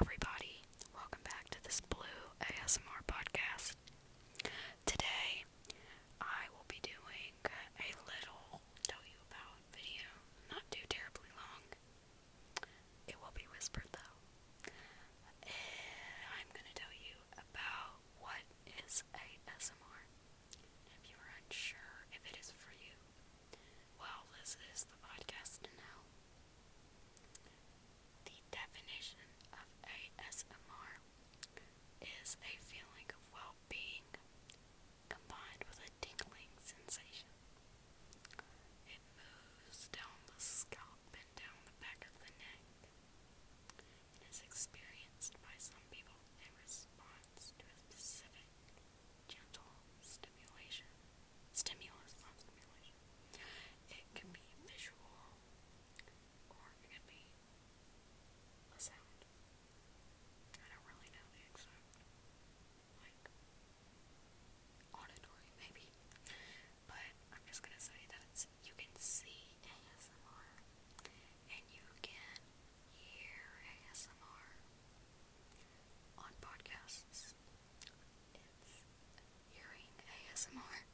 everybody. Welcome back to this Blue ASMR podcast. Today, I will be doing a little tell you about video. Not too terribly long. It will be whispered though. And I'm going to tell you about what is ASMR. If you are unsure if it is for you, well, this is the ASMR.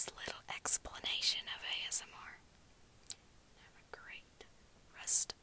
this little explanation of ASMR. Have a great rest